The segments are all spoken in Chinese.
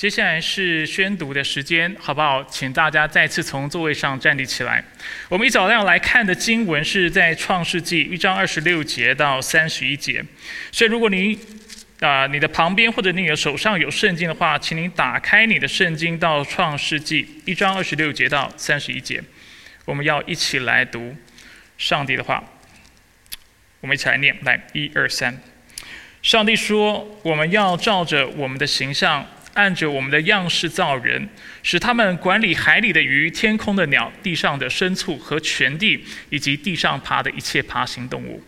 接下来是宣读的时间，好不好？请大家再次从座位上站立起来。我们一早要来看的经文是在创世纪一章二十六节到三十一节。所以，如果你啊你的旁边或者你的手上有圣经的话，请你打开你的圣经到创世纪一章二十六节到三十一节。我们要一起来读上帝的话。我们一起来念，来一二三。上帝说：“我们要照着我们的形象。”按着我们的样式造人，使他们管理海里的鱼、天空的鸟、地上的牲畜和全地，以及地上爬的一切爬行动物。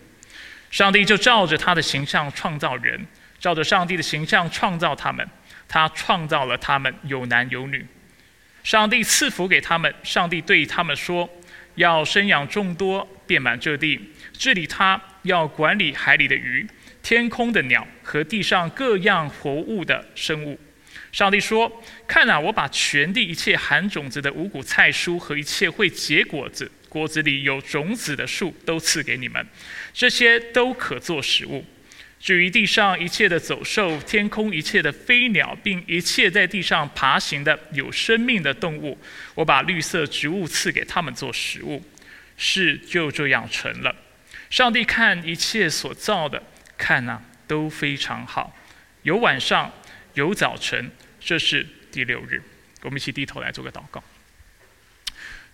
上帝就照着他的形象创造人，照着上帝的形象创造他们。他创造了他们，有男有女。上帝赐福给他们。上帝对他们说：“要生养众多，遍满这地，治理他；要管理海里的鱼、天空的鸟和地上各样活物的生物。”上帝说：“看啊，我把全地一切含种子的五谷菜蔬和一切会结果子、果子里有种子的树都赐给你们，这些都可做食物。至于地上一切的走兽、天空一切的飞鸟，并一切在地上爬行的有生命的动物，我把绿色植物赐给他们做食物。事就这样成了。上帝看一切所造的，看呐，都非常好。有晚上。”有早晨，这是第六日，我们一起低头来做个祷告。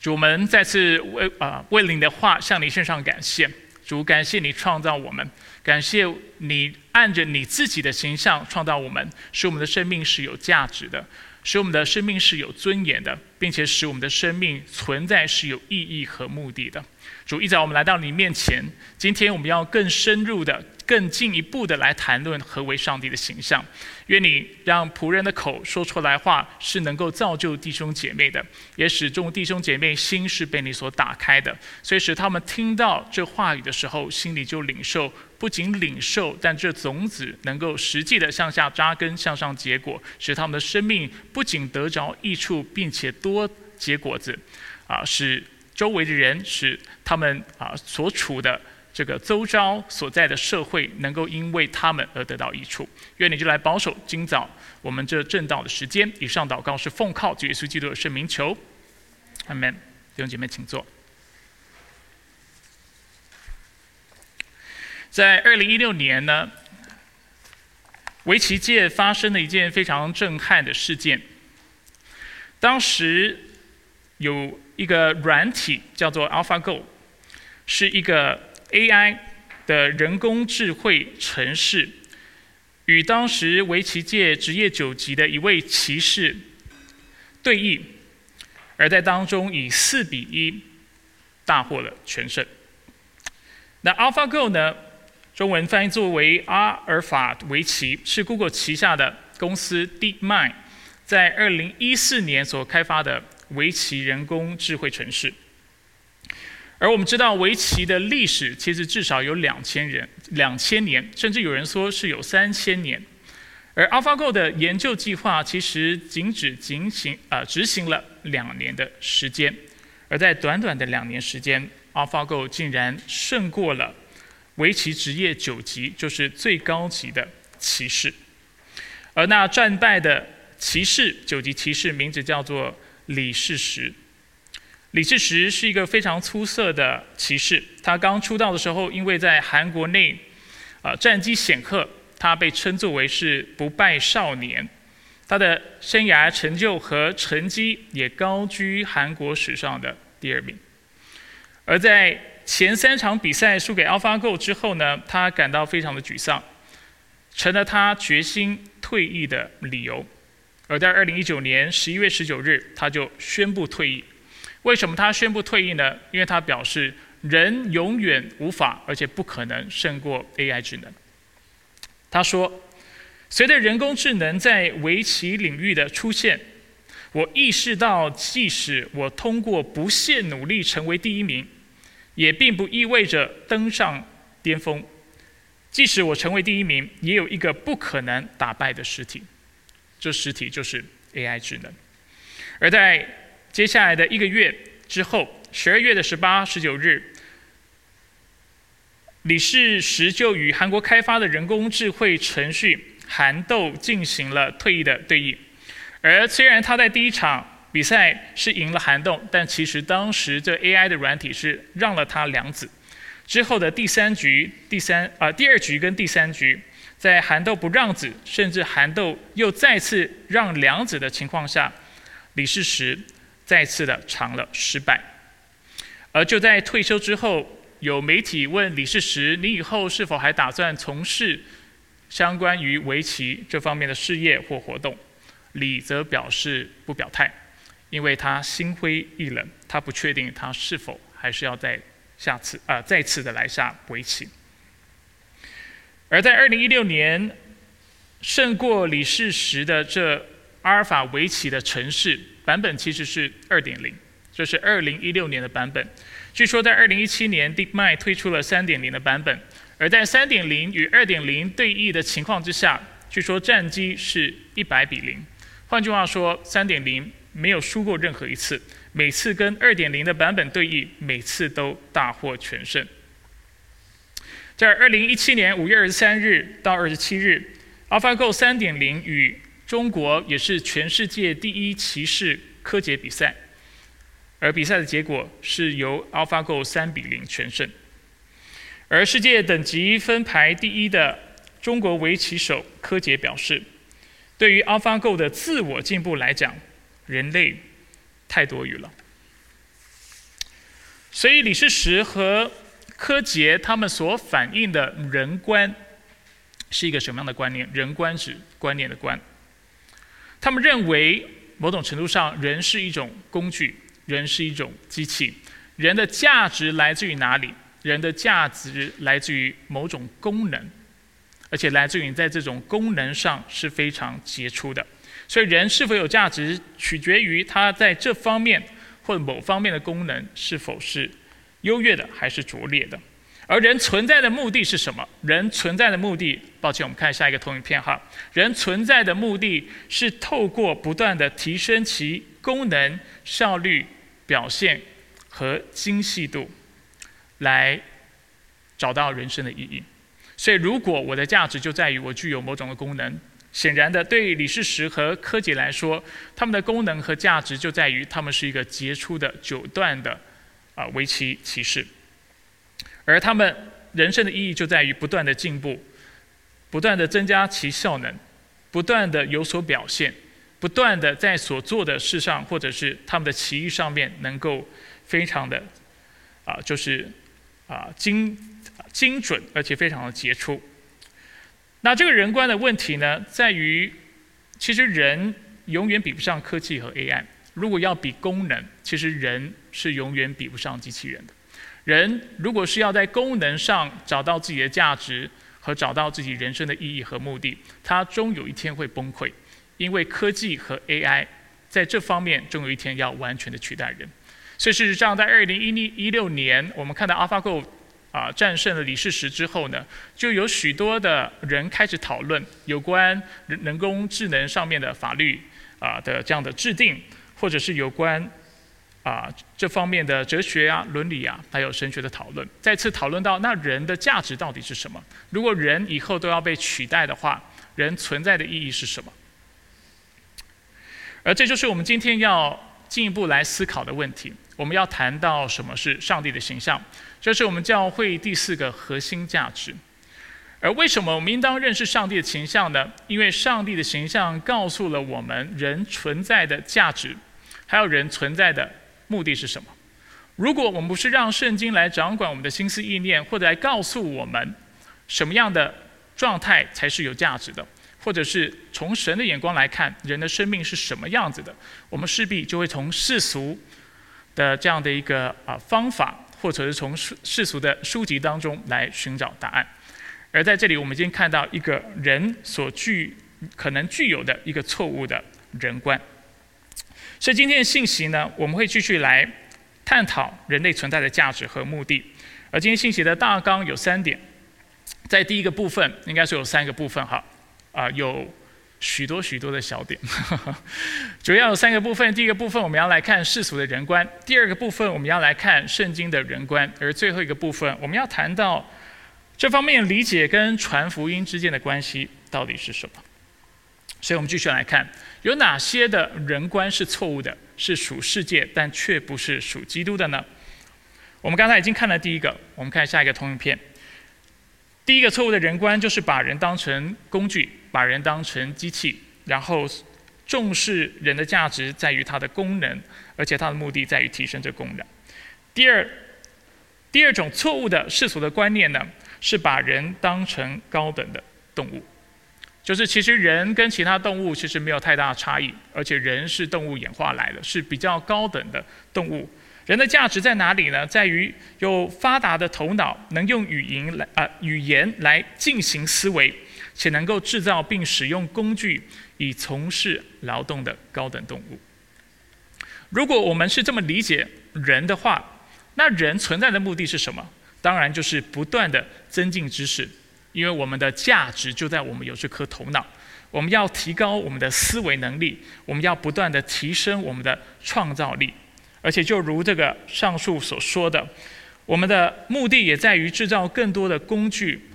主，我们再次为啊为你的话向你献上感谢。主，感谢你创造我们，感谢你按着你自己的形象创造我们，使我们的生命是有价值的，使我们的生命是有尊严的，并且使我们的生命存在是有意义和目的的。主，一早我们来到你面前，今天我们要更深入的。更进一步的来谈论何为上帝的形象，愿你让仆人的口说出来话是能够造就弟兄姐妹的，也使众弟兄姐妹心是被你所打开的，所以使他们听到这话语的时候，心里就领受，不仅领受，但这种子能够实际的向下扎根，向上结果，使他们的生命不仅得着益处，并且多结果子，啊，使周围的人，使他们啊所处的。这个周遭所在的社会能够因为他们而得到益处，愿你就来保守今早我们这正道的时间。以上祷告是奉靠主耶稣基督的圣名求，阿门。弟兄姐妹，请坐。在二零一六年呢，围棋界发生了一件非常震撼的事件。当时有一个软体叫做 AlphaGo，是一个。AI 的人工智慧城市与当时围棋界职业九级的一位棋士对弈，而在当中以四比一大获了全胜。那 AlphaGo 呢？中文翻译作为阿尔法围棋，是 Google 旗下的公司 DeepMind 在二零一四年所开发的围棋人工智慧城市。而我们知道，围棋的历史其实至少有两千人、两千年，甚至有人说是有三千年。而 AlphaGo 的研究计划其实仅只仅行呃执行了两年的时间，而在短短的两年时间，AlphaGo 竟然胜过了围棋职业九级，就是最高级的棋士。而那战败的骑士九级骑士名字叫做李世石。李世石是一个非常出色的骑士。他刚出道的时候，因为在韩国内，啊战绩显赫，他被称作为是不败少年。他的生涯成就和成绩也高居韩国史上的第二名。而在前三场比赛输给 AlphaGo 之后呢，他感到非常的沮丧，成了他决心退役的理由。而在二零一九年十一月十九日，他就宣布退役。为什么他宣布退役呢？因为他表示，人永远无法，而且不可能胜过 AI 智能。他说：“随着人工智能在围棋领域的出现，我意识到，即使我通过不懈努力成为第一名，也并不意味着登上巅峰。即使我成为第一名，也有一个不可能打败的实体，这实体就是 AI 智能。而在接下来的一个月之后，十二月的十八、十九日，李世石就与韩国开发的人工智慧程序韩豆进行了退役的对弈，而虽然他在第一场比赛是赢了涵洞，但其实当时这 AI 的软体是让了他两子。之后的第三局、第三啊第二局跟第三局，在韩豆不让子，甚至韩豆又再次让两子的情况下，李世石再次的尝了失败。而就在退休之后，有媒体问李世石：“你以后是否还打算从事相关于围棋这方面的事业或活动？”李则表示不表态，因为他心灰意冷，他不确定他是否还是要在下次啊再次的来下围棋。而在二零一六年胜过李世石的这阿尔法围棋的城市版本其实是二点零，这是二零一六年的版本。据说在二零一七年，DeepMind 推出了三点零的版本，而在三点零与二点零对弈的情况之下，据说战绩是一百比零。换句话说，三点零没有输过任何一次，每次跟二点零的版本对弈，每次都大获全胜。在二零一七年五月二十三日到二十七日，AlphaGo 三点零与中国也是全世界第一骑士柯洁比赛，而比赛的结果是由 AlphaGo 三比零全胜。而世界等级分排第一的中国围棋手柯洁表示。对于 AlphaGo 的自我进步来讲，人类太多余了。所以李世石和柯洁他们所反映的人观是一个什么样的观念？人观指观念的观。他们认为某种程度上，人是一种工具，人是一种机器。人的价值来自于哪里？人的价值来自于某种功能。而且来自于在这种功能上是非常杰出的，所以人是否有价值，取决于他在这方面或某方面的功能是否是优越的还是拙劣的。而人存在的目的是什么？人存在的目的，抱歉，我们看下一个投影片哈。人存在的目的是透过不断的提升其功能、效率、表现和精细度，来找到人生的意义。所以，如果我的价值就在于我具有某种的功能，显然的，对李世石和柯洁来说，他们的功能和价值就在于他们是一个杰出的九段的啊围棋棋士，而他们人生的意义就在于不断的进步，不断的增加其效能，不断的有所表现，不断的在所做的事上或者是他们的棋艺上面能够非常的啊，就是啊精。精准而且非常的杰出。那这个人观的问题呢，在于其实人永远比不上科技和 AI。如果要比功能，其实人是永远比不上机器人的。人如果是要在功能上找到自己的价值和找到自己人生的意义和目的，他终有一天会崩溃，因为科技和 AI 在这方面终有一天要完全的取代人。所以事实上，在二零一六一六年，我们看到 AlphaGo。啊，战胜了李世石之后呢，就有许多的人开始讨论有关人人工智能上面的法律啊的这样的制定，或者是有关啊这方面的哲学啊、伦理啊，还有神学的讨论。再次讨论到那人的价值到底是什么？如果人以后都要被取代的话，人存在的意义是什么？而这就是我们今天要进一步来思考的问题。我们要谈到什么是上帝的形象。这是我们教会第四个核心价值。而为什么我们应当认识上帝的形象呢？因为上帝的形象告诉了我们人存在的价值，还有人存在的目的是什么。如果我们不是让圣经来掌管我们的心思意念，或者来告诉我们什么样的状态才是有价值的，或者是从神的眼光来看人的生命是什么样子的，我们势必就会从世俗的这样的一个啊方法。或者是从世俗的书籍当中来寻找答案，而在这里，我们已经看到一个人所具可能具有的一个错误的人观。所以今天的信息呢，我们会继续来探讨人类存在的价值和目的。而今天信息的大纲有三点，在第一个部分应该是有三个部分哈，啊有。许多许多的小点，主要有三个部分。第一个部分我们要来看世俗的人观；第二个部分我们要来看圣经的人观；而最后一个部分我们要谈到这方面理解跟传福音之间的关系到底是什么。所以，我们继续来看有哪些的人观是错误的，是属世界但却不是属基督的呢？我们刚才已经看了第一个，我们看下一个投影片。第一个错误的人观就是把人当成工具，把人当成机器，然后重视人的价值在于它的功能，而且它的目的在于提升这功能。第二，第二种错误的世俗的观念呢，是把人当成高等的动物。就是其实人跟其他动物其实没有太大差异，而且人是动物演化来的，是比较高等的动物。人的价值在哪里呢？在于有发达的头脑，能用语言来啊语言来进行思维，且能够制造并使用工具以从事劳动的高等动物。如果我们是这么理解人的话，那人存在的目的是什么？当然就是不断的增进知识。因为我们的价值就在我们有这颗头脑，我们要提高我们的思维能力，我们要不断的提升我们的创造力，而且就如这个上述所说的，我们的目的也在于制造更多的工具，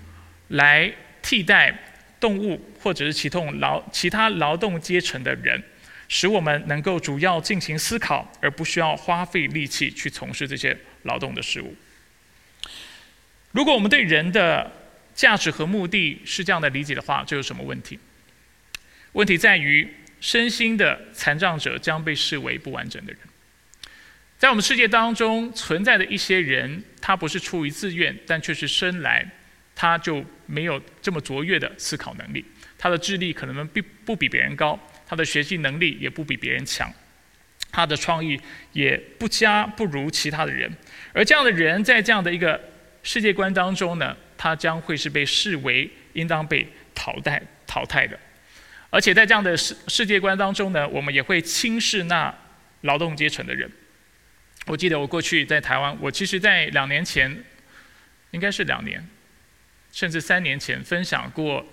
来替代动物或者是其动劳其他劳动阶层的人，使我们能够主要进行思考，而不需要花费力气去从事这些劳动的事物。如果我们对人的价值和目的是这样的理解的话，这有什么问题？问题在于，身心的残障者将被视为不完整的人。在我们世界当中存在的一些人，他不是出于自愿，但却是生来他就没有这么卓越的思考能力，他的智力可能并不比别人高，他的学习能力也不比别人强，他的创意也不加不如其他的人。而这样的人在这样的一个世界观当中呢？他将会是被视为应当被淘汰淘汰的，而且在这样的世世界观当中呢，我们也会轻视那劳动阶层的人。我记得我过去在台湾，我其实在两年前，应该是两年，甚至三年前分享过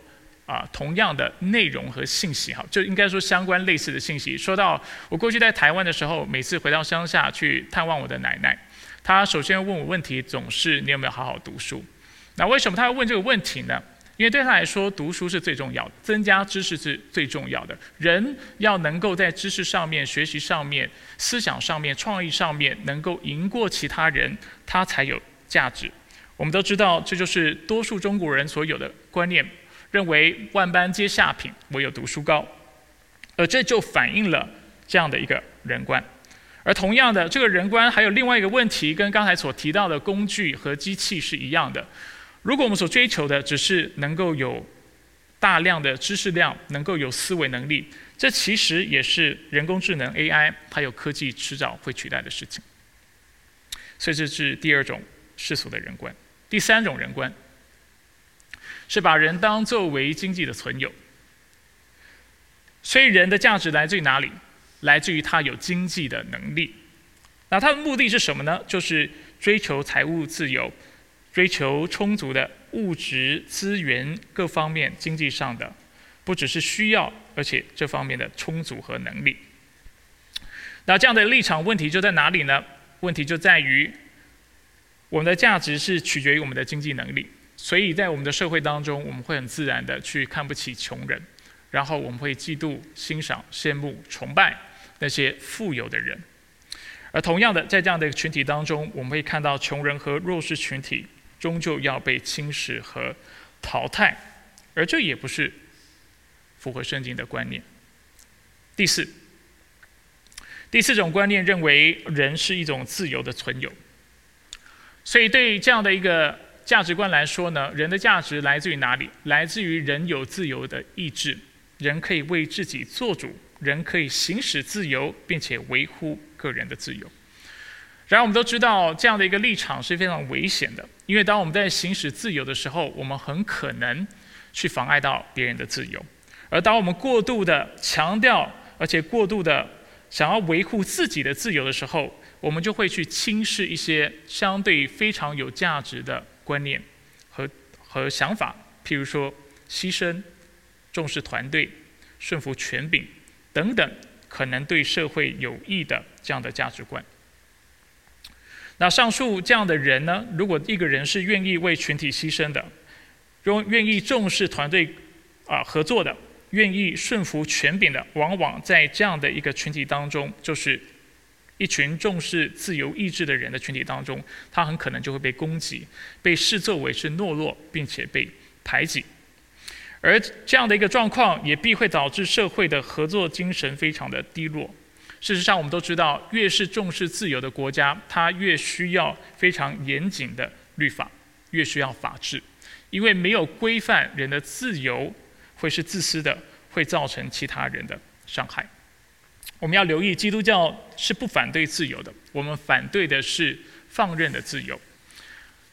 啊同样的内容和信息哈，就应该说相关类似的信息。说到我过去在台湾的时候，每次回到乡下去探望我的奶奶，她首先问我问题总是你有没有好好读书。那为什么他要问这个问题呢？因为对他来说，读书是最重要的，增加知识是最重要的。人要能够在知识上面、学习上面、思想上面、创意上面能够赢过其他人，他才有价值。我们都知道，这就是多数中国人所有的观念，认为万般皆下品，唯有读书高。而这就反映了这样的一个人观。而同样的，这个人观还有另外一个问题，跟刚才所提到的工具和机器是一样的。如果我们所追求的只是能够有大量的知识量，能够有思维能力，这其实也是人工智能 AI 还有科技迟早会取代的事情。所以这是第二种世俗的人观。第三种人观是把人当作为经济的存有。所以人的价值来自于哪里？来自于他有经济的能力。那他的目的是什么呢？就是追求财务自由。追求充足的物质资源，各方面经济上的，不只是需要，而且这方面的充足和能力。那这样的立场问题就在哪里呢？问题就在于，我们的价值是取决于我们的经济能力，所以在我们的社会当中，我们会很自然的去看不起穷人，然后我们会嫉妒、欣赏、羡慕、崇拜那些富有的人。而同样的，在这样的一个群体当中，我们会看到穷人和弱势群体。终究要被侵蚀和淘汰，而这也不是符合圣经的观念。第四，第四种观念认为人是一种自由的存有，所以对这样的一个价值观来说呢，人的价值来自于哪里？来自于人有自由的意志，人可以为自己做主，人可以行使自由，并且维护个人的自由。然而，我们都知道这样的一个立场是非常危险的，因为当我们在行使自由的时候，我们很可能去妨碍到别人的自由；而当我们过度的强调，而且过度的想要维护自己的自由的时候，我们就会去轻视一些相对非常有价值的观念和和想法，譬如说牺牲、重视团队、顺服权柄等等，可能对社会有益的这样的价值观。那上述这样的人呢？如果一个人是愿意为群体牺牲的，愿愿意重视团队啊合作的，愿意顺服权柄的，往往在这样的一个群体当中，就是一群重视自由意志的人的群体当中，他很可能就会被攻击，被视作为是懦弱，并且被排挤。而这样的一个状况，也必会导致社会的合作精神非常的低落。事实上，我们都知道，越是重视自由的国家，它越需要非常严谨的律法，越需要法治，因为没有规范人的自由，会是自私的，会造成其他人的伤害。我们要留意，基督教是不反对自由的，我们反对的是放任的自由。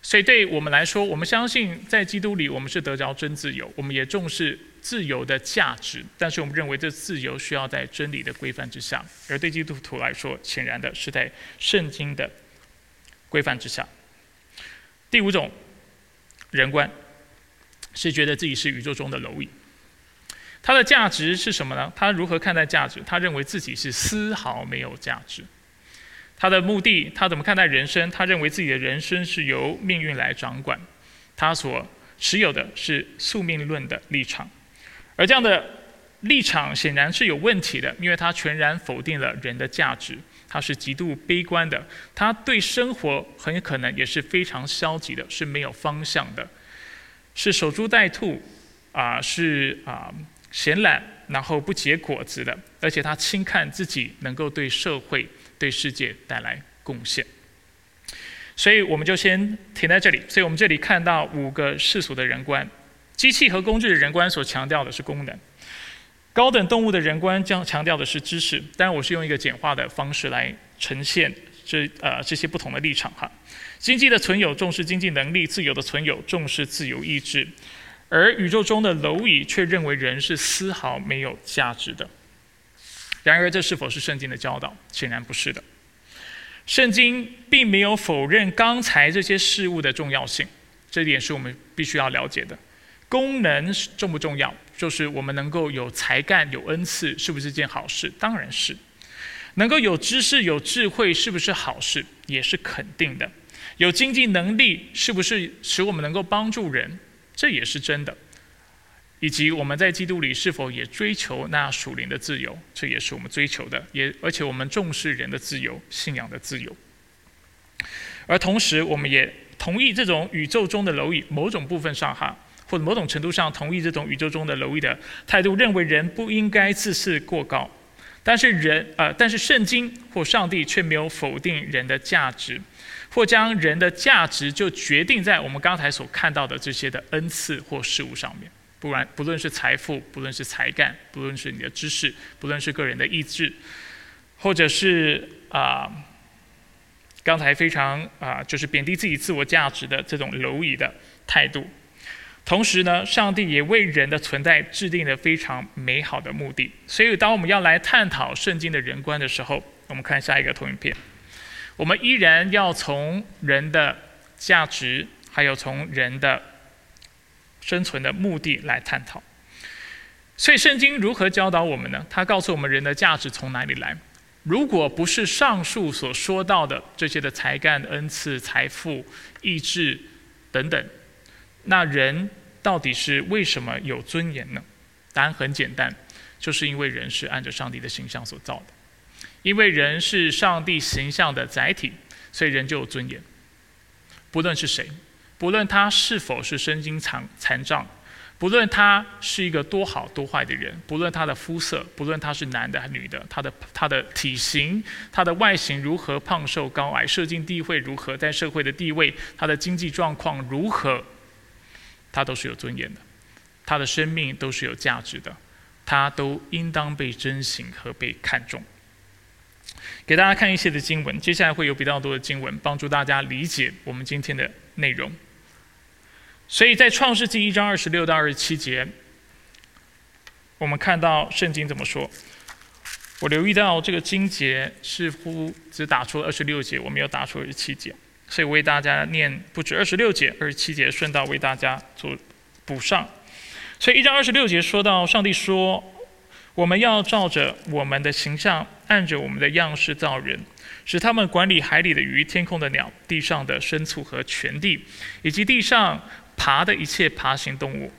所以，对我们来说，我们相信在基督里，我们是得着真自由，我们也重视自由的价值。但是，我们认为这自由需要在真理的规范之下。而对基督徒来说，显然的是在圣经的规范之下。第五种人观是觉得自己是宇宙中的蝼蚁。他的价值是什么呢？他如何看待价值？他认为自己是丝毫没有价值。他的目的，他怎么看待人生？他认为自己的人生是由命运来掌管，他所持有的是宿命论的立场，而这样的立场显然是有问题的，因为他全然否定了人的价值，他是极度悲观的，他对生活很可能也是非常消极的，是没有方向的，是守株待兔，啊，是啊闲懒，然后不结果子的，而且他轻看自己能够对社会。对世界带来贡献，所以我们就先停在这里。所以我们这里看到五个世俗的人观，机器和工具的人观所强调的是功能，高等动物的人观将强调的是知识。当然，我是用一个简化的方式来呈现这呃这些不同的立场哈。经济的存有重视经济能力，自由的存有重视自由意志，而宇宙中的蝼蚁却认为人是丝毫没有价值的。然而，这是否是圣经的教导？显然不是的。圣经并没有否认刚才这些事物的重要性，这点是我们必须要了解的。功能重不重要？就是我们能够有才干、有恩赐，是不是件好事？当然是。能够有知识、有智慧，是不是好事？也是肯定的。有经济能力，是不是使我们能够帮助人？这也是真的。以及我们在基督里是否也追求那属灵的自由，这也是我们追求的，也而且我们重视人的自由、信仰的自由。而同时，我们也同意这种宇宙中的蝼蚁，某种部分上哈，或者某种程度上同意这种宇宙中的蝼蚁的态度，认为人不应该自视过高。但是人呃，但是圣经或上帝却没有否定人的价值，或将人的价值就决定在我们刚才所看到的这些的恩赐或事物上面。不然，不论是财富，不论是才干，不论是你的知识，不论是个人的意志，或者是啊，刚才非常啊，就是贬低自己自我价值的这种蝼蚁的态度。同时呢，上帝也为人的存在制定了非常美好的目的。所以，当我们要来探讨圣经的人观的时候，我们看下一个投影片，我们依然要从人的价值，还有从人的。生存的目的来探讨，所以圣经如何教导我们呢？它告诉我们人的价值从哪里来？如果不是上述所说到的这些的才干、恩赐、财富、意志等等，那人到底是为什么有尊严呢？答案很简单，就是因为人是按照上帝的形象所造的，因为人是上帝形象的载体，所以人就有尊严，不论是谁。不论他是否是身经残残障，不论他是一个多好多坏的人，不论他的肤色，不论他是男的还是女的，他的他的体型，他的外形如何胖瘦高矮，社经地位如何，在社会的地位，他的经济状况如何，他都是有尊严的，他的生命都是有价值的，他都应当被珍惜和被看重。给大家看一些的经文，接下来会有比较多的经文帮助大家理解我们今天的内容。所以在创世纪一章二十六到二十七节，我们看到圣经怎么说。我留意到这个经节似乎只打出了二十六节，我没有打出二十七节，所以为大家念不止二十六节，二十七节顺道为大家做补上。所以一章二十六节说到，上帝说：“我们要照着我们的形象，按着我们的样式造人。”使他们管理海里的鱼、天空的鸟、地上的牲畜和全地，以及地上爬的一切爬行动物。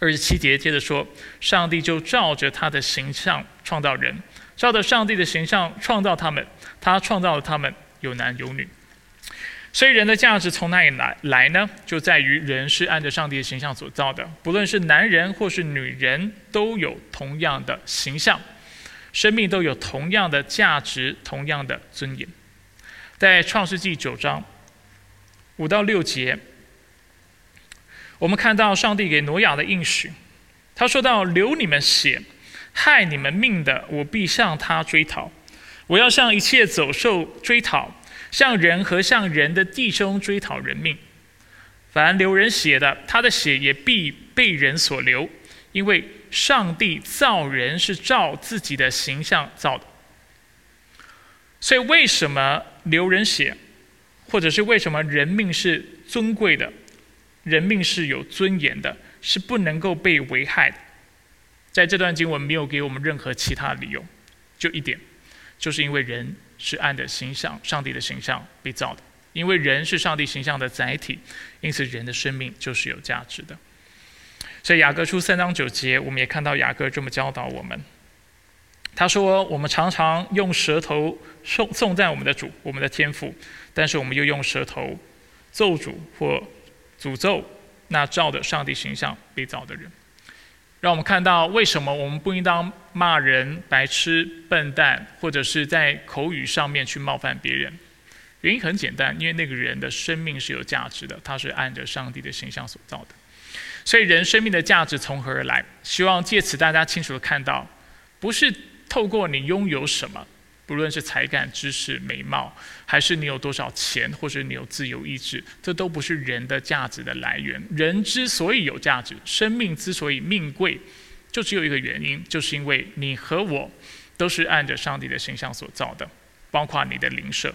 二十七节接着说，上帝就照着他的形象创造人，照着上帝的形象创造他们，他创造了他们有男有女。所以人的价值从哪里来来呢？就在于人是按照上帝的形象所造的，不论是男人或是女人，都有同样的形象，生命都有同样的价值，同样的尊严。在创世纪九章五到六节，我们看到上帝给挪亚的应许，他说到：“流你们血，害你们命的，我必向他追讨；我要向一切走兽追讨。”向人和向人的弟兄追讨人命，凡流人血的，他的血也必被人所流，因为上帝造人是照自己的形象造的。所以，为什么流人血，或者是为什么人命是尊贵的，人命是有尊严的，是不能够被危害的？在这段经文没有给我们任何其他理由，就一点，就是因为人。是按的形象，上帝的形象被造的。因为人是上帝形象的载体，因此人的生命就是有价值的。所以雅各书三章九节，我们也看到雅各这么教导我们。他说：“我们常常用舌头颂颂赞我们的主，我们的天赋，但是我们又用舌头咒主或诅咒那照着上帝形象被造的人。”让我们看到为什么我们不应当骂人、白痴、笨蛋，或者是在口语上面去冒犯别人。原因很简单，因为那个人的生命是有价值的，他是按着上帝的形象所造的。所以人生命的价值从何而来？希望借此大家清楚的看到，不是透过你拥有什么。不论是才干、知识、美貌，还是你有多少钱，或者你有自由意志，这都不是人的价值的来源。人之所以有价值，生命之所以命贵，就只有一个原因，就是因为你和我都是按着上帝的形象所造的，包括你的邻舍，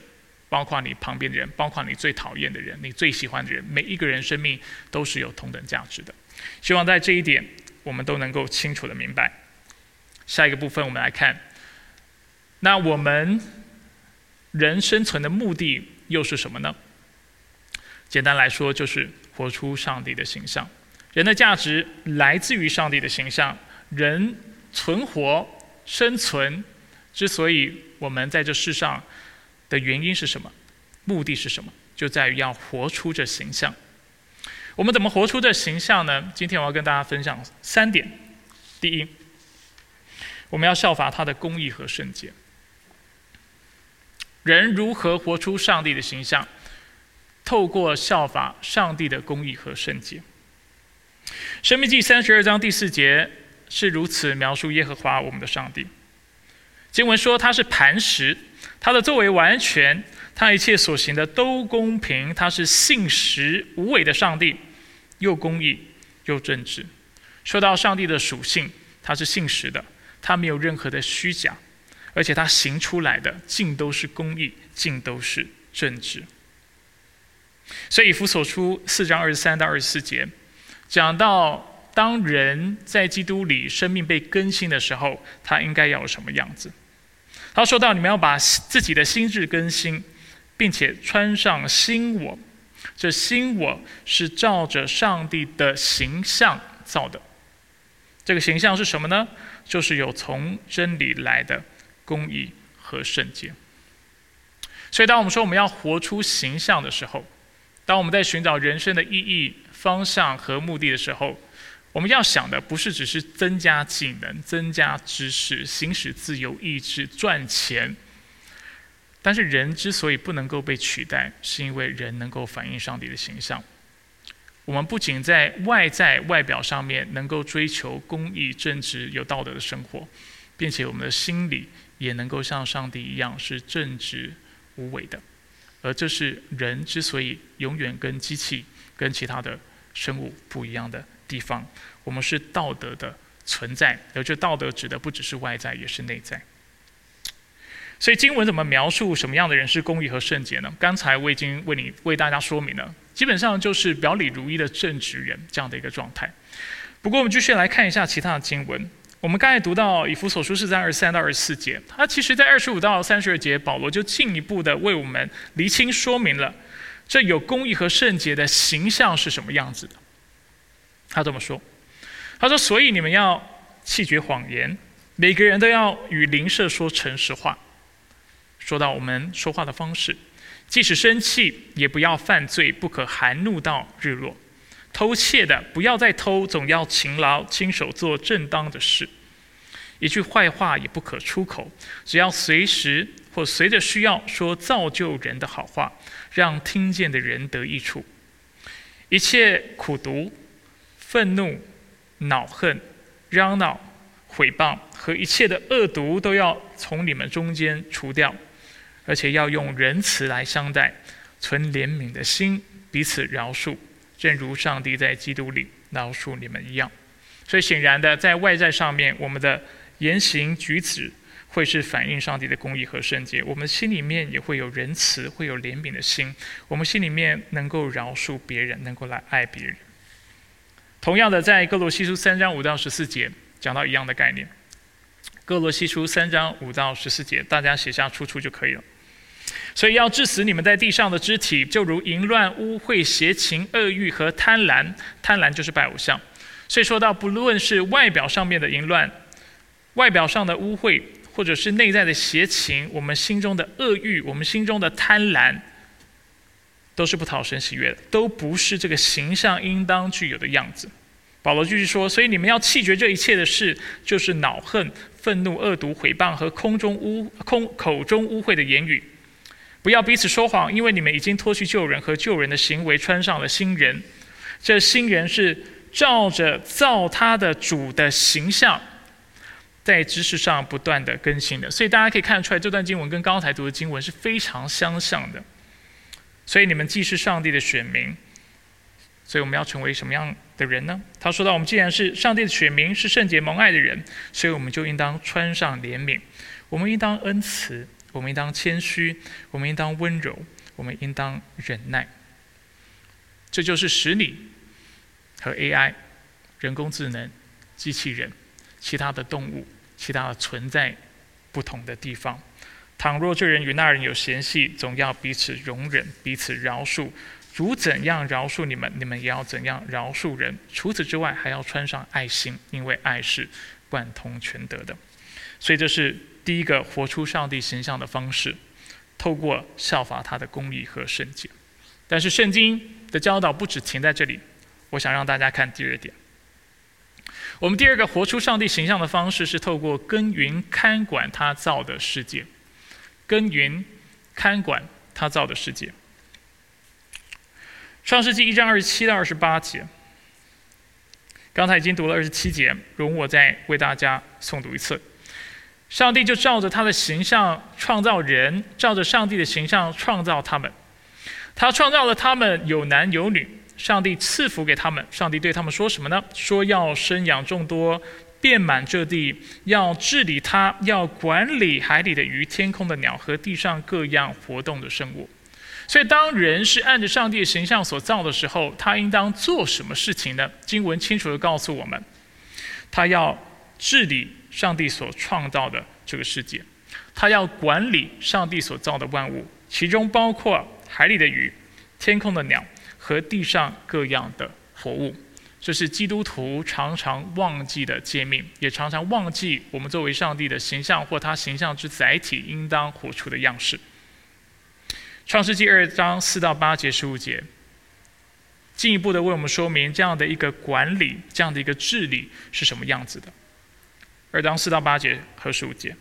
包括你旁边的人，包括你最讨厌的人，你最喜欢的人，每一个人生命都是有同等价值的。希望在这一点，我们都能够清楚的明白。下一个部分，我们来看。那我们人生存的目的又是什么呢？简单来说，就是活出上帝的形象。人的价值来自于上帝的形象。人存活、生存，之所以我们在这世上的原因是什么？目的是什么？就在于要活出这形象。我们怎么活出这形象呢？今天我要跟大家分享三点。第一，我们要效法他的公义和圣洁。人如何活出上帝的形象？透过效法上帝的公义和圣洁。生命记三十二章第四节是如此描述耶和华我们的上帝。经文说他是磐石，他的作为完全，他一切所行的都公平，他是信实无伪的上帝，又公义又正直。说到上帝的属性，他是信实的，他没有任何的虚假。而且他行出来的尽都是公义，尽都是正直。所以以弗所出四章二十三到二十四节讲到，当人在基督里生命被更新的时候，他应该要有什么样子？他说到：你们要把自己的心智更新，并且穿上新我。这新我是照着上帝的形象造的。这个形象是什么呢？就是有从真理来的。公义和圣洁。所以，当我们说我们要活出形象的时候，当我们在寻找人生的意义、方向和目的的时候，我们要想的不是只是增加技能、增加知识、行使自由意志、赚钱。但是，人之所以不能够被取代，是因为人能够反映上帝的形象。我们不仅在外在外表上面能够追求公义、正直、有道德的生活，并且我们的心里。也能够像上帝一样是正直无伪的，而这是人之所以永远跟机器、跟其他的生物不一样的地方。我们是道德的存在，而这道德指的不只是外在，也是内在。所以经文怎么描述什么样的人是公义和圣洁呢？刚才我已经为你为大家说明了，基本上就是表里如一的正直人这样的一个状态。不过我们继续来看一下其他的经文。我们刚才读到以弗所书是在二十三到二十四节，他其实在二十五到三十二节，保罗就进一步的为我们厘清说明了这有公义和圣洁的形象是什么样子的。他这么说：他说：“所以你们要弃绝谎言，每个人都要与邻舍说诚实话。”说到我们说话的方式，即使生气，也不要犯罪，不可含怒到日落。偷窃的不要再偷，总要勤劳，亲手做正当的事。一句坏话也不可出口，只要随时或随着需要说造就人的好话，让听见的人得益处。一切苦毒、愤怒、恼恨、嚷闹、毁谤和一切的恶毒，都要从你们中间除掉。而且要用仁慈来相待，存怜悯的心，彼此饶恕，正如上帝在基督里饶恕你们一样。所以显然的，在外在上面，我们的言行举止会是反映上帝的公义和圣洁；我们心里面也会有仁慈，会有怜悯的心。我们心里面能够饶恕别人，能够来爱别人。同样的，在哥罗西书三章五到十四节讲到一样的概念。哥罗西书三章五到十四节，大家写下出处就可以了。所以要致死你们在地上的肢体，就如淫乱、污秽、邪情、恶欲和贪婪。贪婪就是拜偶像。所以说到，不论是外表上面的淫乱、外表上的污秽，或者是内在的邪情，我们心中的恶欲，我们心中的贪婪，都是不讨神喜悦的，都不是这个形象应当具有的样子。保罗继续说：所以你们要弃绝这一切的事，就是恼恨、愤怒、恶毒、毁谤和空中污空口中污秽的言语。不要彼此说谎，因为你们已经脱去旧人和旧人的行为，穿上了新人。这新人是照着造他的主的形象，在知识上不断的更新的。所以大家可以看得出来，这段经文跟刚才读的经文是非常相像的。所以你们既是上帝的选民，所以我们要成为什么样的人呢？他说到：我们既然是上帝的选民，是圣洁蒙爱的人，所以我们就应当穿上怜悯，我们应当恩慈。我们应当谦虚，我们应当温柔，我们应当忍耐。这就是使你和 AI、人工智能、机器人、其他的动物、其他的存在不同的地方。倘若这人与那人有嫌隙，总要彼此容忍，彼此饶恕。主怎样饶恕你们，你们也要怎样饶恕人。除此之外，还要穿上爱心，因为爱是贯通全德的。所以这是。第一个活出上帝形象的方式，透过效法他的公义和圣洁。但是圣经的教导不止停在这里，我想让大家看第二点。我们第二个活出上帝形象的方式是透过耕耘看管他造的世界，耕耘看管他造的世界。创世纪一章二十七到二十八节，刚才已经读了二十七节，容我再为大家诵读一次。上帝就照着他的形象创造人，照着上帝的形象创造他们。他创造了他们有男有女。上帝赐福给他们。上帝对他们说什么呢？说要生养众多，遍满这地，要治理他，要管理海里的鱼、天空的鸟和地上各样活动的生物。所以，当人是按着上帝的形象所造的时候，他应当做什么事情呢？经文清楚地告诉我们，他要治理。上帝所创造的这个世界，他要管理上帝所造的万物，其中包括海里的鱼、天空的鸟和地上各样的活物。这是基督徒常常忘记的诫命，也常常忘记我们作为上帝的形象或他形象之载体应当活出的样式。创世纪二章四到八节、十五节，进一步的为我们说明这样的一个管理、这样的一个治理是什么样子的。二章四到八节和十五节，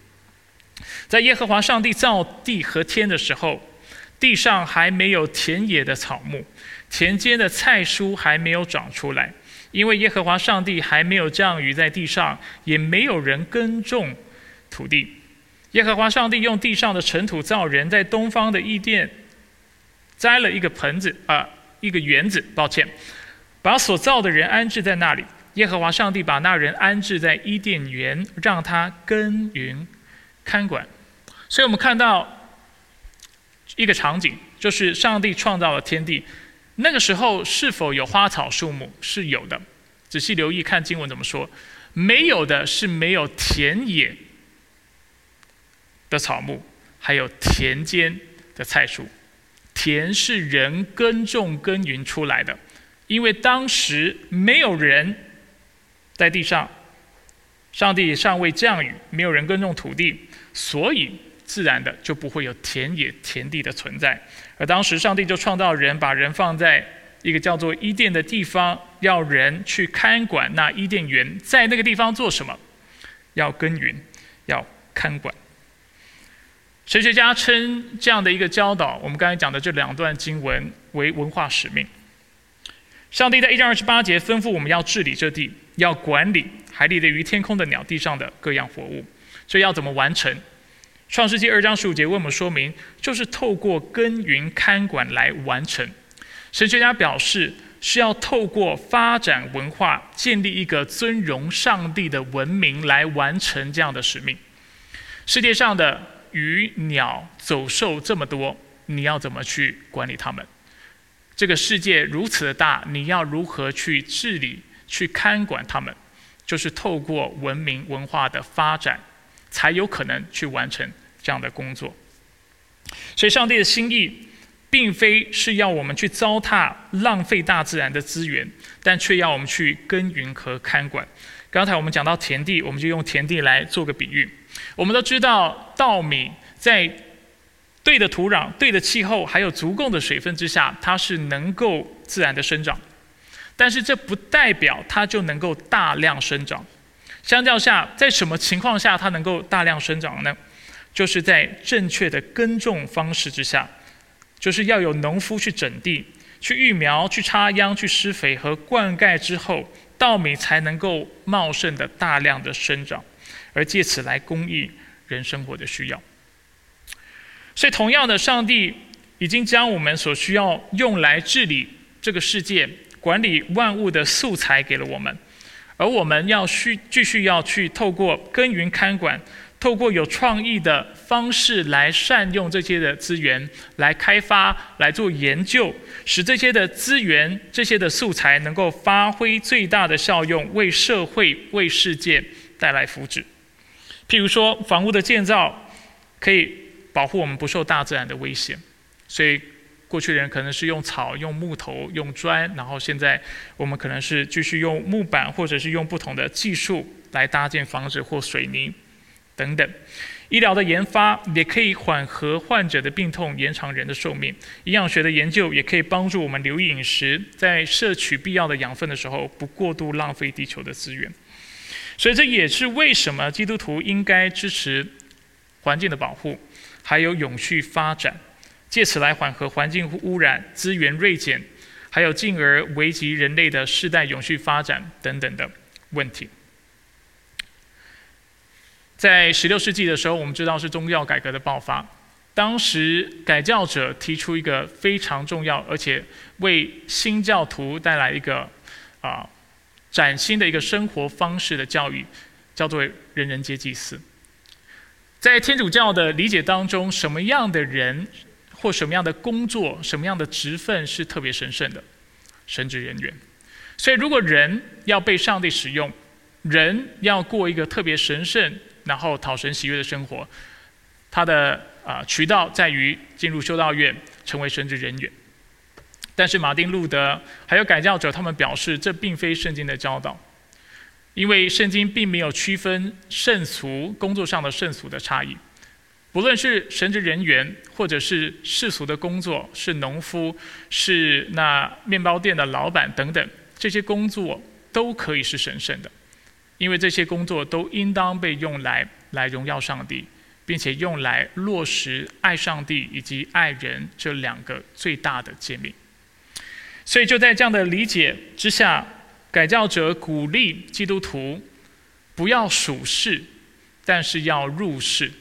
在耶和华上帝造地和天的时候，地上还没有田野的草木，田间的菜蔬还没有长出来，因为耶和华上帝还没有降雨在地上，也没有人耕种土地。耶和华上帝用地上的尘土造人，在东方的伊甸栽了一个盆子啊，一个园子，抱歉，把所造的人安置在那里。耶和华上帝把那人安置在伊甸园，让他耕耘看管。所以我们看到一个场景，就是上帝创造了天地。那个时候是否有花草树木？是有的。仔细留意看经文怎么说。没有的是没有田野的草木，还有田间的菜蔬。田是人耕种耕耘出来的，因为当时没有人。在地上，上帝尚未降雨，没有人耕种土地，所以自然的就不会有田野、田地的存在。而当时上帝就创造人，把人放在一个叫做伊甸的地方，要人去看管那伊甸园，在那个地方做什么？要耕耘，要看管。神学家称这样的一个教导，我们刚才讲的这两段经文为文化使命。上帝在一章二十八节吩咐我们要治理这地，要管理海里的鱼、天空的鸟、地上的各样活物。这要怎么完成？创世纪二章十五节为我们说明，就是透过耕耘看管来完成。神学家表示，是要透过发展文化，建立一个尊荣上帝的文明，来完成这样的使命。世界上的。鱼鸟走兽这么多，你要怎么去管理它们？这个世界如此的大，你要如何去治理、去看管他们？就是透过文明文化的发展，才有可能去完成这样的工作。所以，上帝的心意，并非是要我们去糟蹋、浪费大自然的资源，但却要我们去耕耘和看管。刚才我们讲到田地，我们就用田地来做个比喻。我们都知道，稻米在对的土壤、对的气候，还有足够的水分之下，它是能够自然的生长。但是这不代表它就能够大量生长。相较下，在什么情况下它能够大量生长呢？就是在正确的耕种方式之下，就是要有农夫去整地、去育苗、去插秧、去施肥和灌溉之后，稻米才能够茂盛的大量的生长。而借此来供应人生活的需要，所以同样的，上帝已经将我们所需要用来治理这个世界、管理万物的素材给了我们，而我们要需继续要去透过耕耘看管，透过有创意的方式来善用这些的资源，来开发、来做研究，使这些的资源、这些的素材能够发挥最大的效用，为社会、为世界带来福祉。譬如说，房屋的建造可以保护我们不受大自然的威胁，所以过去的人可能是用草、用木头、用砖，然后现在我们可能是继续用木板，或者是用不同的技术来搭建房子或水泥等等。医疗的研发也可以缓和患者的病痛，延长人的寿命。营养学的研究也可以帮助我们留意饮食，在摄取必要的养分的时候，不过度浪费地球的资源。所以这也是为什么基督徒应该支持环境的保护，还有永续发展，借此来缓和环境污染、资源锐减，还有进而危及人类的世代永续发展等等的问题。在十六世纪的时候，我们知道是宗教改革的爆发，当时改教者提出一个非常重要，而且为新教徒带来一个啊。崭新的一个生活方式的教育，叫做人人皆祭司。在天主教的理解当中，什么样的人或什么样的工作、什么样的职分是特别神圣的？神职人员。所以，如果人要被上帝使用，人要过一个特别神圣、然后讨神喜悦的生活，他的啊渠道在于进入修道院，成为神职人员。但是马丁路德还有改教者，他们表示这并非圣经的教导，因为圣经并没有区分圣俗工作上的圣俗的差异，不论是神职人员，或者是世俗的工作，是农夫，是那面包店的老板等等，这些工作都可以是神圣的，因为这些工作都应当被用来来荣耀上帝，并且用来落实爱上帝以及爱人这两个最大的诫命。所以就在这样的理解之下，改教者鼓励基督徒不要属世，但是要入世，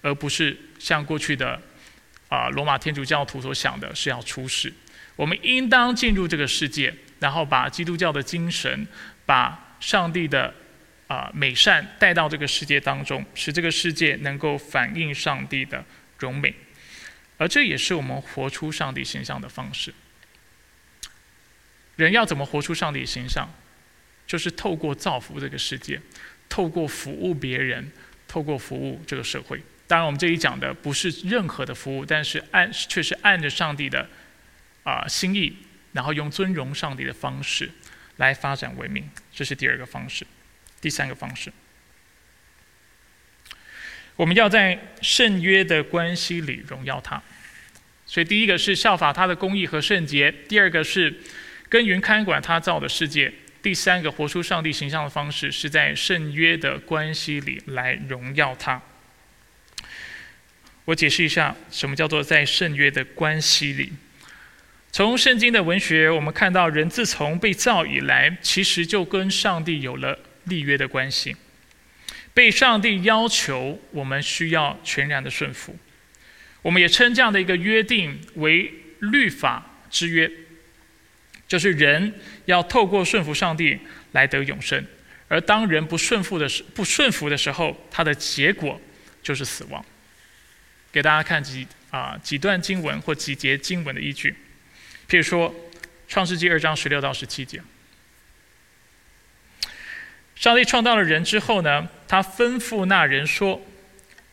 而不是像过去的啊罗马天主教徒所想的是要出世。我们应当进入这个世界，然后把基督教的精神、把上帝的啊美善带到这个世界当中，使这个世界能够反映上帝的荣美。而这也是我们活出上帝形象的方式。人要怎么活出上帝形象？就是透过造福这个世界，透过服务别人，透过服务这个社会。当然，我们这里讲的不是任何的服务，但是按却是按着上帝的啊心意，然后用尊荣上帝的方式来发展文明，这是第二个方式。第三个方式，我们要在圣约的关系里荣耀他。所以，第一个是效法他的公义和圣洁；第二个是耕耘看管他造的世界；第三个活出上帝形象的方式，是在圣约的关系里来荣耀他。我解释一下，什么叫做在圣约的关系里？从圣经的文学，我们看到人自从被造以来，其实就跟上帝有了立约的关系，被上帝要求我们需要全然的顺服。我们也称这样的一个约定为律法之约，就是人要透过顺服上帝来得永生，而当人不顺服的时不顺服的时候，它的结果就是死亡。给大家看几啊几段经文或几节经文的依据，譬如说《创世纪》二章十六到十七节，上帝创造了人之后呢，他吩咐那人说。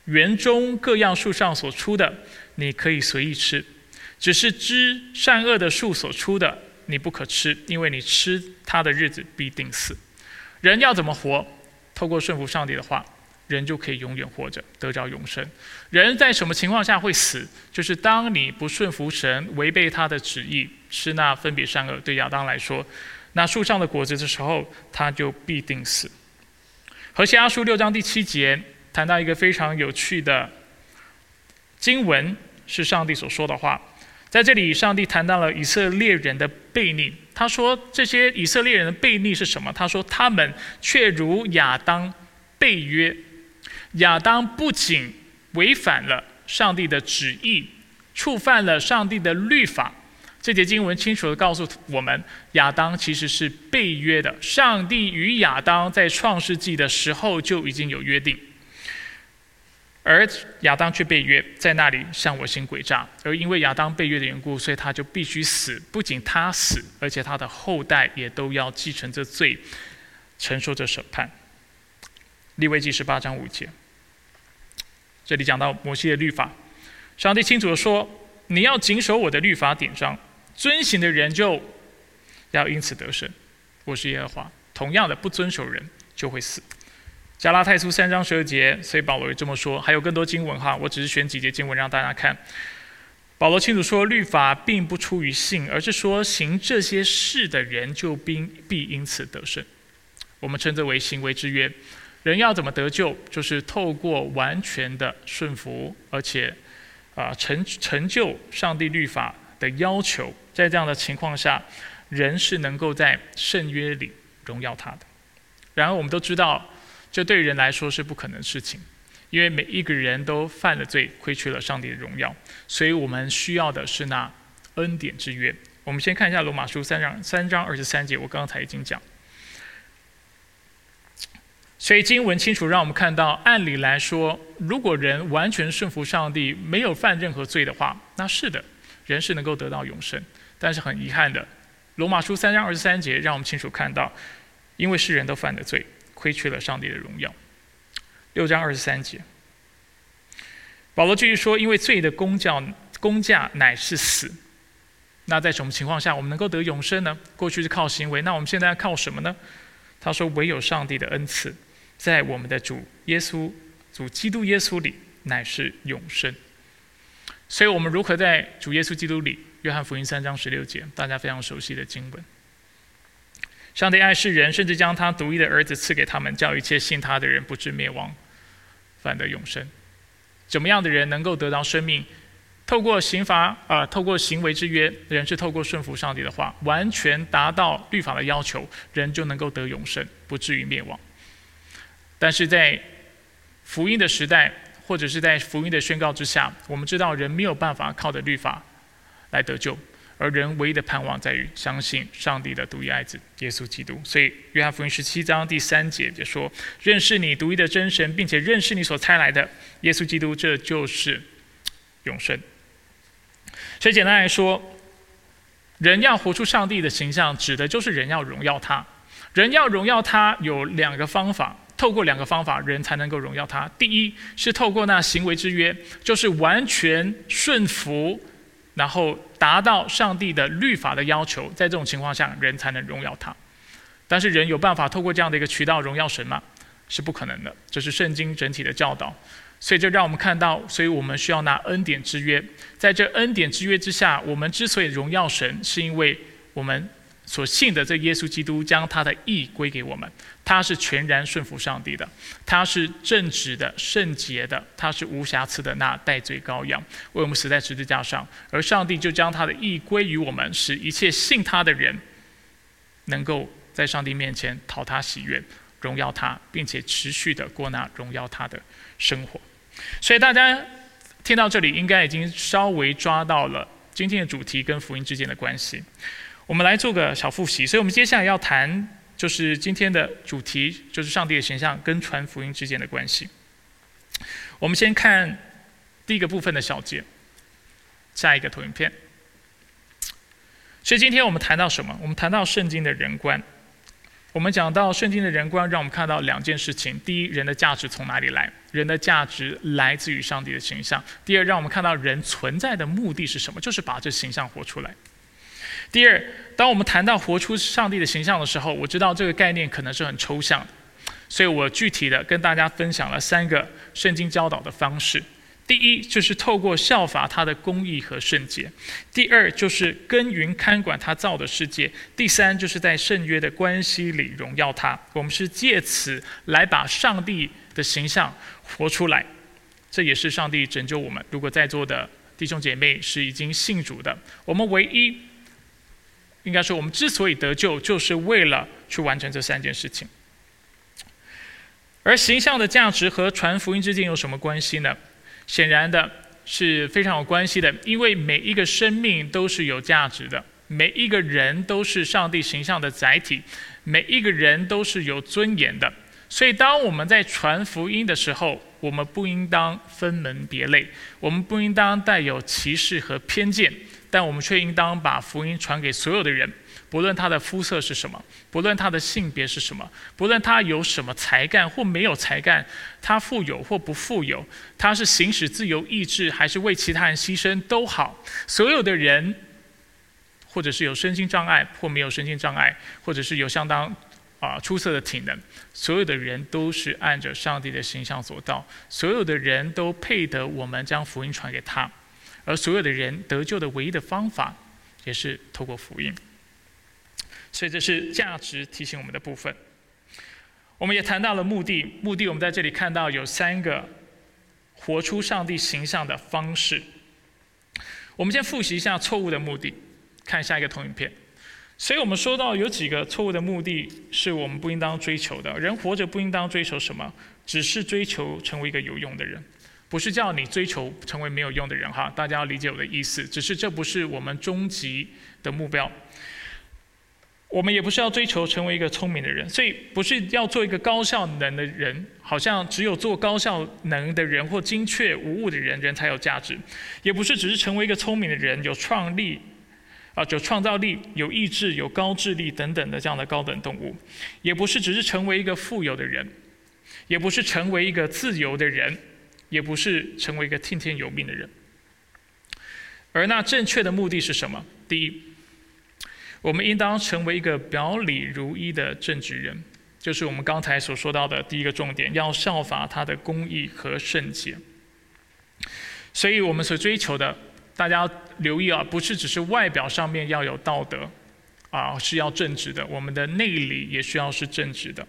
园中各样树上所出的，你可以随意吃；只是知善恶的树所出的，你不可吃，因为你吃它的日子必定死。人要怎么活？透过顺服上帝的话，人就可以永远活着，得着永生。人在什么情况下会死？就是当你不顺服神，违背他的旨意，吃那分别善恶对亚当来说，那树上的果子的时候，他就必定死。和西阿书六章第七节。谈到一个非常有趣的经文，是上帝所说的话。在这里，上帝谈到了以色列人的悖逆。他说：“这些以色列人的悖逆是什么？”他说：“他们却如亚当背约。亚当不仅违反了上帝的旨意，触犯了上帝的律法。”这节经文清楚的告诉我们，亚当其实是背约的。上帝与亚当在创世纪的时候就已经有约定。而亚当却被约在那里向我行诡诈，而因为亚当被约的缘故，所以他就必须死。不仅他死，而且他的后代也都要继承这罪，承受这审判。利未记十八章五节，这里讲到摩西的律法，上帝清楚的说：你要谨守我的律法典章，遵行的人就要因此得胜。我是耶和华。同样的，不遵守人就会死。加拉太书三章十二节，所以保罗也这么说。还有更多经文哈，我只是选几节经文让大家看。保罗清楚说，律法并不出于信，而是说行这些事的人就必必因此得胜。我们称之为行为之约。人要怎么得救？就是透过完全的顺服，而且啊成成就上帝律法的要求。在这样的情况下，人是能够在圣约里荣耀他的。然而，我们都知道。这对人来说是不可能的事情，因为每一个人都犯了罪，亏缺了上帝的荣耀，所以我们需要的是那恩典之约。我们先看一下罗马书三章三章二十三节，我刚才已经讲。所以经文清楚让我们看到，按理来说，如果人完全顺服上帝，没有犯任何罪的话，那是的，人是能够得到永生。但是很遗憾的，罗马书三章二十三节让我们清楚看到，因为世人都犯了罪。亏缺了上帝的荣耀。六章二十三节，保罗继续说：“因为罪的公教公价乃是死。那在什么情况下我们能够得永生呢？过去是靠行为，那我们现在要靠什么呢？”他说：“唯有上帝的恩赐，在我们的主耶稣、主基督耶稣里，乃是永生。”所以，我们如何在主耶稣基督里？约翰福音三章十六节，大家非常熟悉的经文。上帝爱世人，甚至将他独一的儿子赐给他们，叫一切信他的人不至灭亡，反得永生。怎么样的人能够得到生命？透过刑罚啊，透过行为之约，人是透过顺服上帝的话，完全达到律法的要求，人就能够得永生，不至于灭亡。但是在福音的时代，或者是在福音的宣告之下，我们知道人没有办法靠着律法来得救。而人唯一的盼望在于相信上帝的独一爱子耶稣基督。所以约翰福音十七章第三节就说：“认识你独一的真神，并且认识你所差来的耶稣基督，这就是永生。”所以简单来说，人要活出上帝的形象，指的就是人要荣耀他。人要荣耀他有两个方法，透过两个方法，人才能够荣耀他。第一是透过那行为之约，就是完全顺服。然后达到上帝的律法的要求，在这种情况下，人才能荣耀他。但是人有办法透过这样的一个渠道荣耀神吗？是不可能的。这是圣经整体的教导。所以这让我们看到，所以我们需要拿恩典之约。在这恩典之约之下，我们之所以荣耀神，是因为我们所信的这耶稣基督将他的义归给我们。他是全然顺服上帝的，他是正直的、圣洁的，他是无瑕疵的那代罪羔羊，为我们死在十字架上。而上帝就将他的义归于我们，使一切信他的人能够在上帝面前讨他喜悦，荣耀他，并且持续的过那荣耀他的生活。所以大家听到这里，应该已经稍微抓到了今天的主题跟福音之间的关系。我们来做个小复习。所以我们接下来要谈，就是今天的主题，就是上帝的形象跟传福音之间的关系。我们先看第一个部分的小节，下一个投影片。所以今天我们谈到什么？我们谈到圣经的人观。我们讲到圣经的人观，让我们看到两件事情：第一，人的价值从哪里来？人的价值来自于上帝的形象。第二，让我们看到人存在的目的是什么？就是把这形象活出来。第二，当我们谈到活出上帝的形象的时候，我知道这个概念可能是很抽象的，所以我具体的跟大家分享了三个圣经教导的方式。第一，就是透过效法他的公义和圣洁；第二，就是耕耘看管他造的世界；第三，就是在圣约的关系里荣耀他。我们是借此来把上帝的形象活出来。这也是上帝拯救我们。如果在座的弟兄姐妹是已经信主的，我们唯一应该说，我们之所以得救，就是为了去完成这三件事情。而形象的价值和传福音之间有什么关系呢？显然的是非常有关系的，因为每一个生命都是有价值的，每一个人都是上帝形象的载体，每一个人都是有尊严的。所以，当我们在传福音的时候，我们不应当分门别类，我们不应当带有歧视和偏见，但我们却应当把福音传给所有的人。不论他的肤色是什么，不论他的性别是什么，不论他有什么才干或没有才干，他富有或不富有，他是行使自由意志还是为其他人牺牲都好，所有的人，或者是有身心障碍或没有身心障碍，或者是有相当啊出色的体能，所有的人都是按着上帝的形象所到，所有的人都配得我们将福音传给他，而所有的人得救的唯一的方法，也是透过福音。所以这是价值提醒我们的部分。我们也谈到了目的，目的我们在这里看到有三个活出上帝形象的方式。我们先复习一下错误的目的，看下一个投影片。所以我们说到有几个错误的目的是我们不应当追求的。人活着不应当追求什么？只是追求成为一个有用的人，不是叫你追求成为没有用的人哈。大家要理解我的意思。只是这不是我们终极的目标。我们也不是要追求成为一个聪明的人，所以不是要做一个高效能的人，好像只有做高效能的人或精确无误的人，人才有价值；也不是只是成为一个聪明的人，有创力，啊，有创造力、有意志、有高智力等等的这样的高等动物；也不是只是成为一个富有的人，也不是成为一个自由的人，也不是成为一个听天由命的人。而那正确的目的是什么？第一。我们应当成为一个表里如一的正直人，就是我们刚才所说到的第一个重点，要效法他的公义和圣洁。所以，我们所追求的，大家留意啊，不是只是外表上面要有道德，啊，是要正直的，我们的内里也需要是正直的。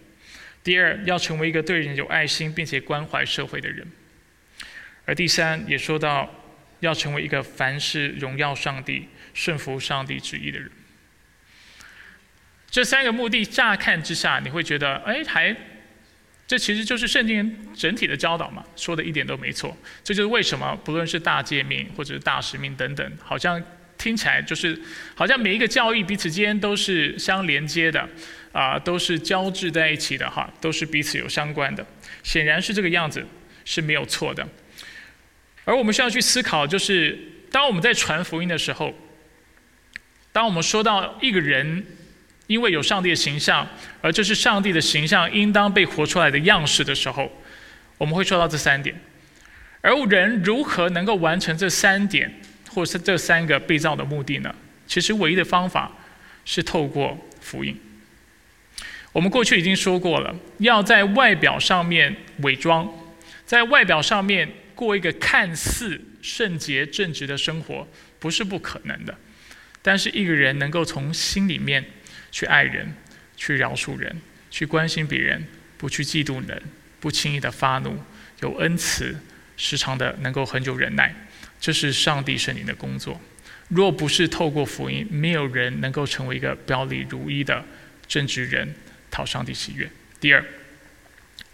第二，要成为一个对人有爱心并且关怀社会的人。而第三，也说到要成为一个凡事荣耀上帝、顺服上帝旨意的人。这三个目的乍看之下，你会觉得，哎，还，这其实就是圣经整体的教导嘛，说的一点都没错。这就是为什么不论是大诫命或者是大使命等等，好像听起来就是，好像每一个教义彼此间都是相连接的，啊，都是交织在一起的哈，都是彼此有相关的。显然是这个样子是没有错的。而我们需要去思考，就是当我们在传福音的时候，当我们说到一个人。因为有上帝的形象，而这是上帝的形象应当被活出来的样式的时候，我们会说到这三点。而人如何能够完成这三点，或是这三个被造的目的呢？其实唯一的方法是透过福音。我们过去已经说过了，要在外表上面伪装，在外表上面过一个看似圣洁正直的生活，不是不可能的。但是一个人能够从心里面去爱人、去饶恕人、去关心别人，不去嫉妒人，不轻易的发怒，有恩慈，时常的能够很久忍耐，这是上帝圣灵的工作。若不是透过福音，没有人能够成为一个表里如一的正直人，讨上帝喜悦。第二，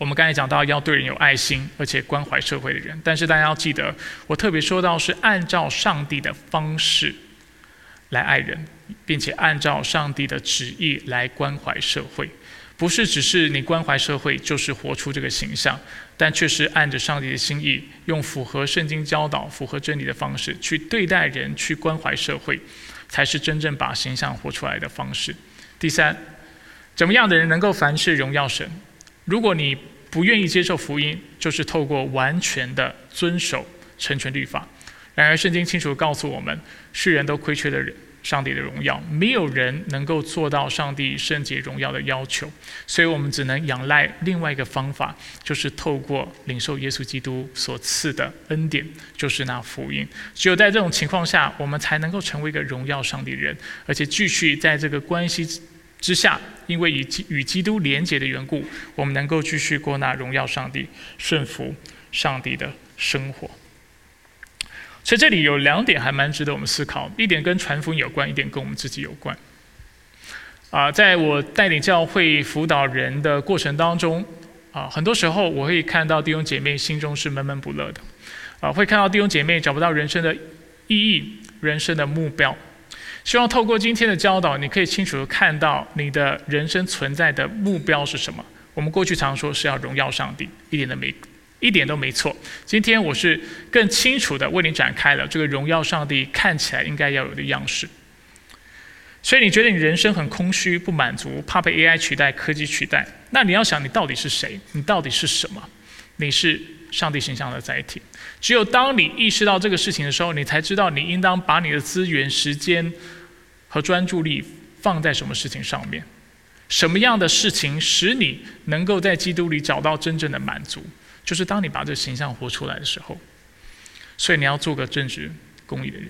我们刚才讲到要对人有爱心，而且关怀社会的人。但是大家要记得，我特别说到是按照上帝的方式来爱人，并且按照上帝的旨意来关怀社会。不是只是你关怀社会，就是活出这个形象，但却是按着上帝的心意，用符合圣经教导、符合真理的方式去对待人，去关怀社会，才是真正把形象活出来的方式。第三，怎么样的人能够凡事荣耀神？如果你不愿意接受福音，就是透过完全的遵守成全律法。然而，圣经清楚告诉我们，世人都亏缺的人。上帝的荣耀，没有人能够做到上帝圣洁荣耀的要求，所以我们只能仰赖另外一个方法，就是透过领受耶稣基督所赐的恩典，就是那福音。只有在这种情况下，我们才能够成为一个荣耀上帝的人，而且继续在这个关系之下，因为与与基督连结的缘故，我们能够继续过那荣耀上帝、顺服上帝的生活。所以这里有两点还蛮值得我们思考，一点跟传福音有关，一点跟我们自己有关。啊，在我带领教会辅导人的过程当中，啊，很多时候我会看到弟兄姐妹心中是闷闷不乐的，啊，会看到弟兄姐妹找不到人生的意义、人生的目标。希望透过今天的教导，你可以清楚的看到你的人生存在的目标是什么。我们过去常说是要荣耀上帝，一点都没。一点都没错。今天我是更清楚的为你展开了这个荣耀上帝看起来应该要有的样式。所以你觉得你人生很空虚、不满足，怕被 AI 取代、科技取代？那你要想，你到底是谁？你到底是什么？你是上帝形象的载体。只有当你意识到这个事情的时候，你才知道你应当把你的资源、时间和专注力放在什么事情上面。什么样的事情使你能够在基督里找到真正的满足？就是当你把这个形象活出来的时候，所以你要做个正直、公义的人。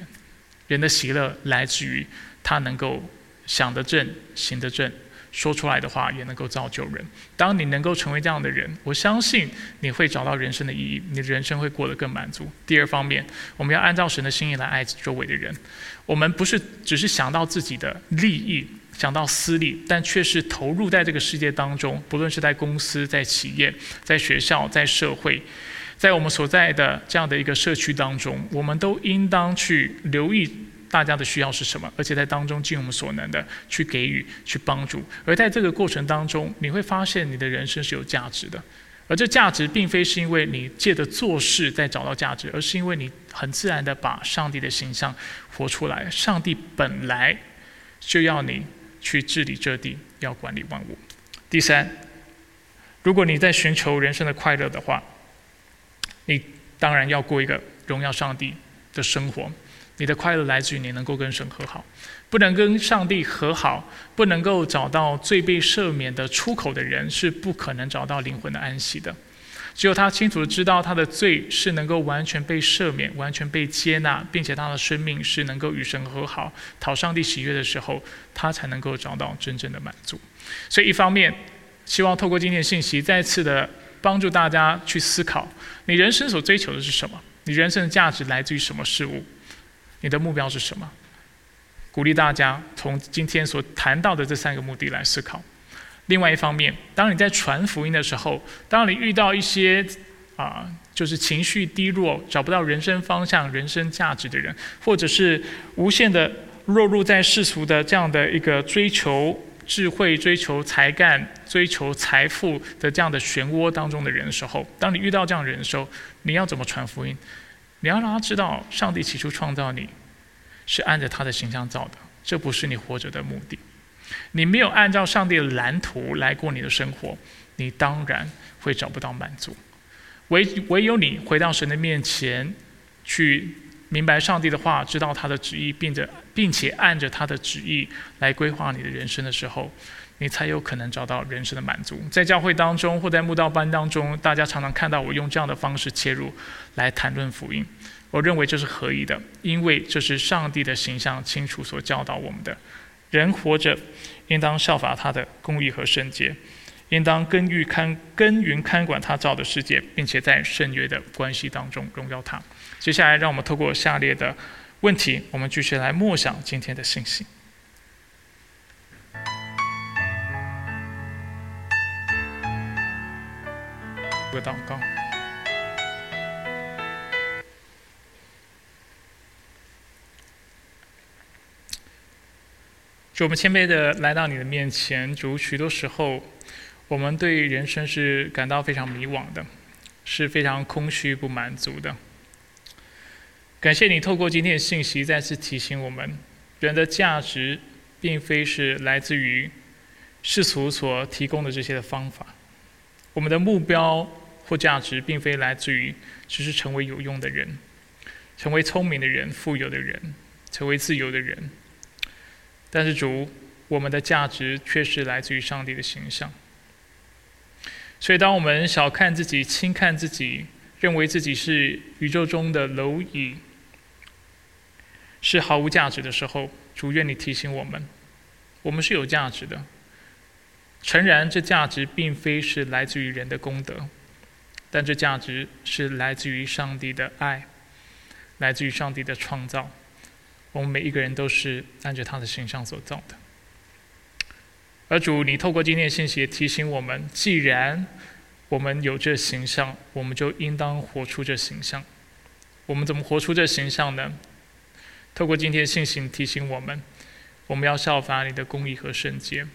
人的喜乐来自于他能够想得正、行得正，说出来的话也能够造就人。当你能够成为这样的人，我相信你会找到人生的意义，你的人生会过得更满足。第二方面，我们要按照神的心意来爱周围的人。我们不是只是想到自己的利益。想到私利，但却是投入在这个世界当中，不论是在公司、在企业、在学校、在社会，在我们所在的这样的一个社区当中，我们都应当去留意大家的需要是什么，而且在当中尽我们所能的去给予、去帮助。而在这个过程当中，你会发现你的人生是有价值的，而这价值并非是因为你借着做事在找到价值，而是因为你很自然的把上帝的形象活出来。上帝本来就要你。去治理这地，要管理万物。第三，如果你在寻求人生的快乐的话，你当然要过一个荣耀上帝的生活。你的快乐来自于你能够跟神和好，不能跟上帝和好，不能够找到罪被赦免的出口的人，是不可能找到灵魂的安息的。只有他清楚的知道他的罪是能够完全被赦免、完全被接纳，并且他的生命是能够与神和好、讨上帝喜悦的时候，他才能够找到真正的满足。所以，一方面希望透过今天的信息，再次的帮助大家去思考：你人生所追求的是什么？你人生的价值来自于什么事物？你的目标是什么？鼓励大家从今天所谈到的这三个目的来思考。另外一方面，当你在传福音的时候，当你遇到一些啊，就是情绪低落、找不到人生方向、人生价值的人，或者是无限的落入在世俗的这样的一个追求智慧、追求才干、追求财富的这样的漩涡当中的人的时候，当你遇到这样人的时候，你要怎么传福音？你要让他知道，上帝起初创造你是按着他的形象造的，这不是你活着的目的。你没有按照上帝的蓝图来过你的生活，你当然会找不到满足。唯唯有你回到神的面前，去明白上帝的话，知道他的旨意，并着并且按着他的旨意来规划你的人生的时候，你才有可能找到人生的满足。在教会当中或在慕道班当中，大家常常看到我用这样的方式切入来谈论福音。我认为这是合宜的，因为这是上帝的形象清楚所教导我们的。人活着，应当效法他的公义和圣洁，应当根据看耕耘看管他造的世界，并且在圣约的关系当中荣耀他。接下来，让我们透过下列的问题，我们继续来默想今天的信息。个祷告。主，我们谦卑的来到你的面前。主，许多时候，我们对人生是感到非常迷惘的，是非常空虚不满足的。感谢你透过今天的信息，再次提醒我们，人的价值并非是来自于世俗所提供的这些的方法。我们的目标价值，并非来自于只是成为有用的人，成为聪明的人、富有的人、成为自由的人。但是主，我们的价值却是来自于上帝的形象。所以，当我们小看自己、轻看自己，认为自己是宇宙中的蝼蚁，是毫无价值的时候，主愿你提醒我们，我们是有价值的。诚然，这价值并非是来自于人的功德，但这价值是来自于上帝的爱，来自于上帝的创造。我们每一个人都是按着他的形象所造的，而主，你透过今天的信息也提醒我们：既然我们有这形象，我们就应当活出这形象。我们怎么活出这形象呢？透过今天的信息提醒我们：我们要效法你的公义和圣洁，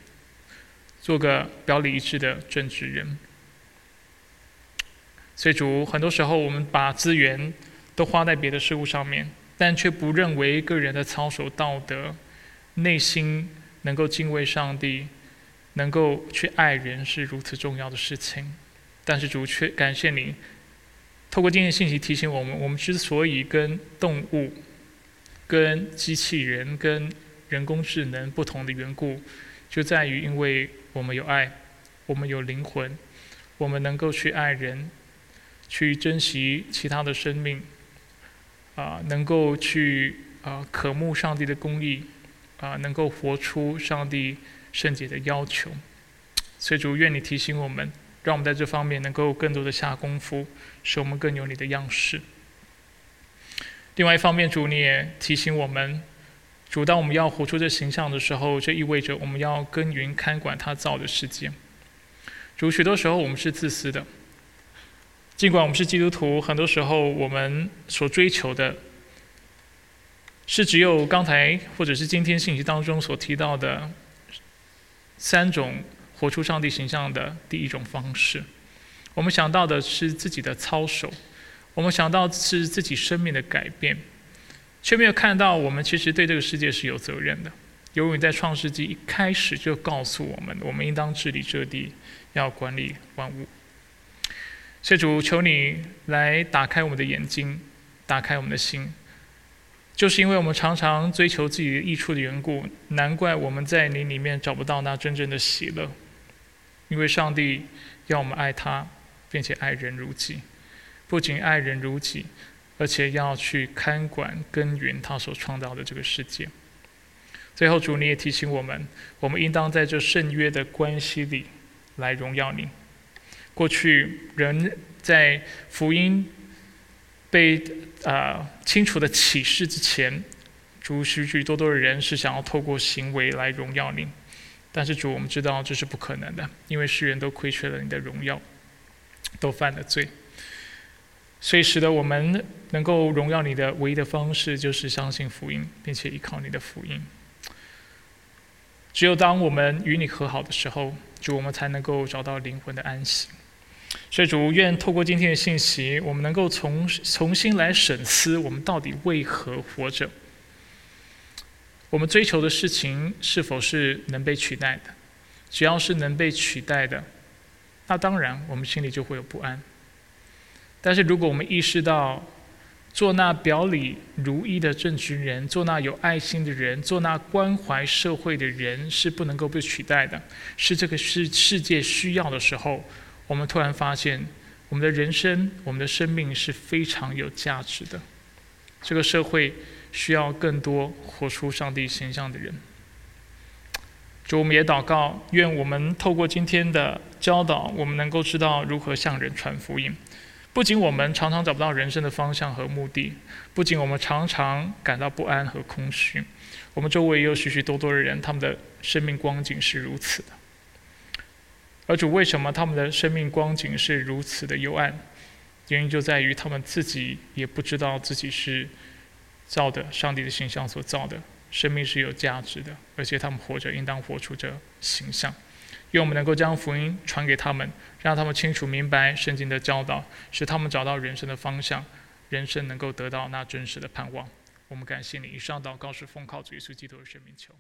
做个表里一致的正直人。所以，主，很多时候我们把资源都花在别的事物上面。但却不认为个人的操守道德、内心能够敬畏上帝、能够去爱人是如此重要的事情。但是主却感谢你，透过今天信息提醒我们：我们之所以跟动物、跟机器人、跟人工智能不同的缘故，就在于因为我们有爱，我们有灵魂，我们能够去爱人，去珍惜其他的生命。啊，能够去啊渴慕上帝的公义，啊，能够活出上帝圣洁的要求。所以主愿你提醒我们，让我们在这方面能够更多的下功夫，使我们更有你的样式。另外一方面，主你也提醒我们，主当我们要活出这形象的时候，这意味着我们要耕耘看管他造的世界。主许多时候我们是自私的。尽管我们是基督徒，很多时候我们所追求的，是只有刚才或者是今天信息当中所提到的三种活出上帝形象的第一种方式。我们想到的是自己的操守，我们想到是自己生命的改变，却没有看到我们其实对这个世界是有责任的。由于在创世纪一开始就告诉我们，我们应当治理这地，要管理万物。谢主，求你来打开我们的眼睛，打开我们的心。就是因为我们常常追求自己的益处的缘故，难怪我们在你里面找不到那真正的喜乐。因为上帝要我们爱他，并且爱人如己，不仅爱人如己，而且要去看管耕耘他所创造的这个世界。最后，主你也提醒我们，我们应当在这圣约的关系里来荣耀你。过去人在福音被啊清楚的启示之前，主许许多多的人是想要透过行为来荣耀你，但是主我们知道这是不可能的，因为世人都亏缺了你的荣耀，都犯了罪，所以使得我们能够荣耀你的唯一的方式就是相信福音，并且依靠你的福音。只有当我们与你和好的时候，主我们才能够找到灵魂的安息。所以主愿透过今天的信息，我们能够重重新来审思，我们到底为何活着？我们追求的事情是否是能被取代的？只要是能被取代的，那当然我们心里就会有不安。但是如果我们意识到，做那表里如一的正直人，做那有爱心的人，做那关怀社会的人，是不能够被取代的。是这个世世界需要的时候，我们突然发现，我们的人生、我们的生命是非常有价值的。这个社会需要更多活出上帝形象的人。主，我们也祷告，愿我们透过今天的教导，我们能够知道如何向人传福音。不仅我们常常找不到人生的方向和目的，不仅我们常常感到不安和空虚，我们周围也有许许多多的人，他们的生命光景是如此的。而主为什么他们的生命光景是如此的幽暗？原因就在于他们自己也不知道自己是造的上帝的形象所造的，生命是有价值的，而且他们活着应当活出这形象。愿我们能够将福音传给他们，让他们清楚明白圣经的教导，使他们找到人生的方向，人生能够得到那真实的盼望。我们感谢你。以上祷告是奉靠主耶稣基督的圣名求。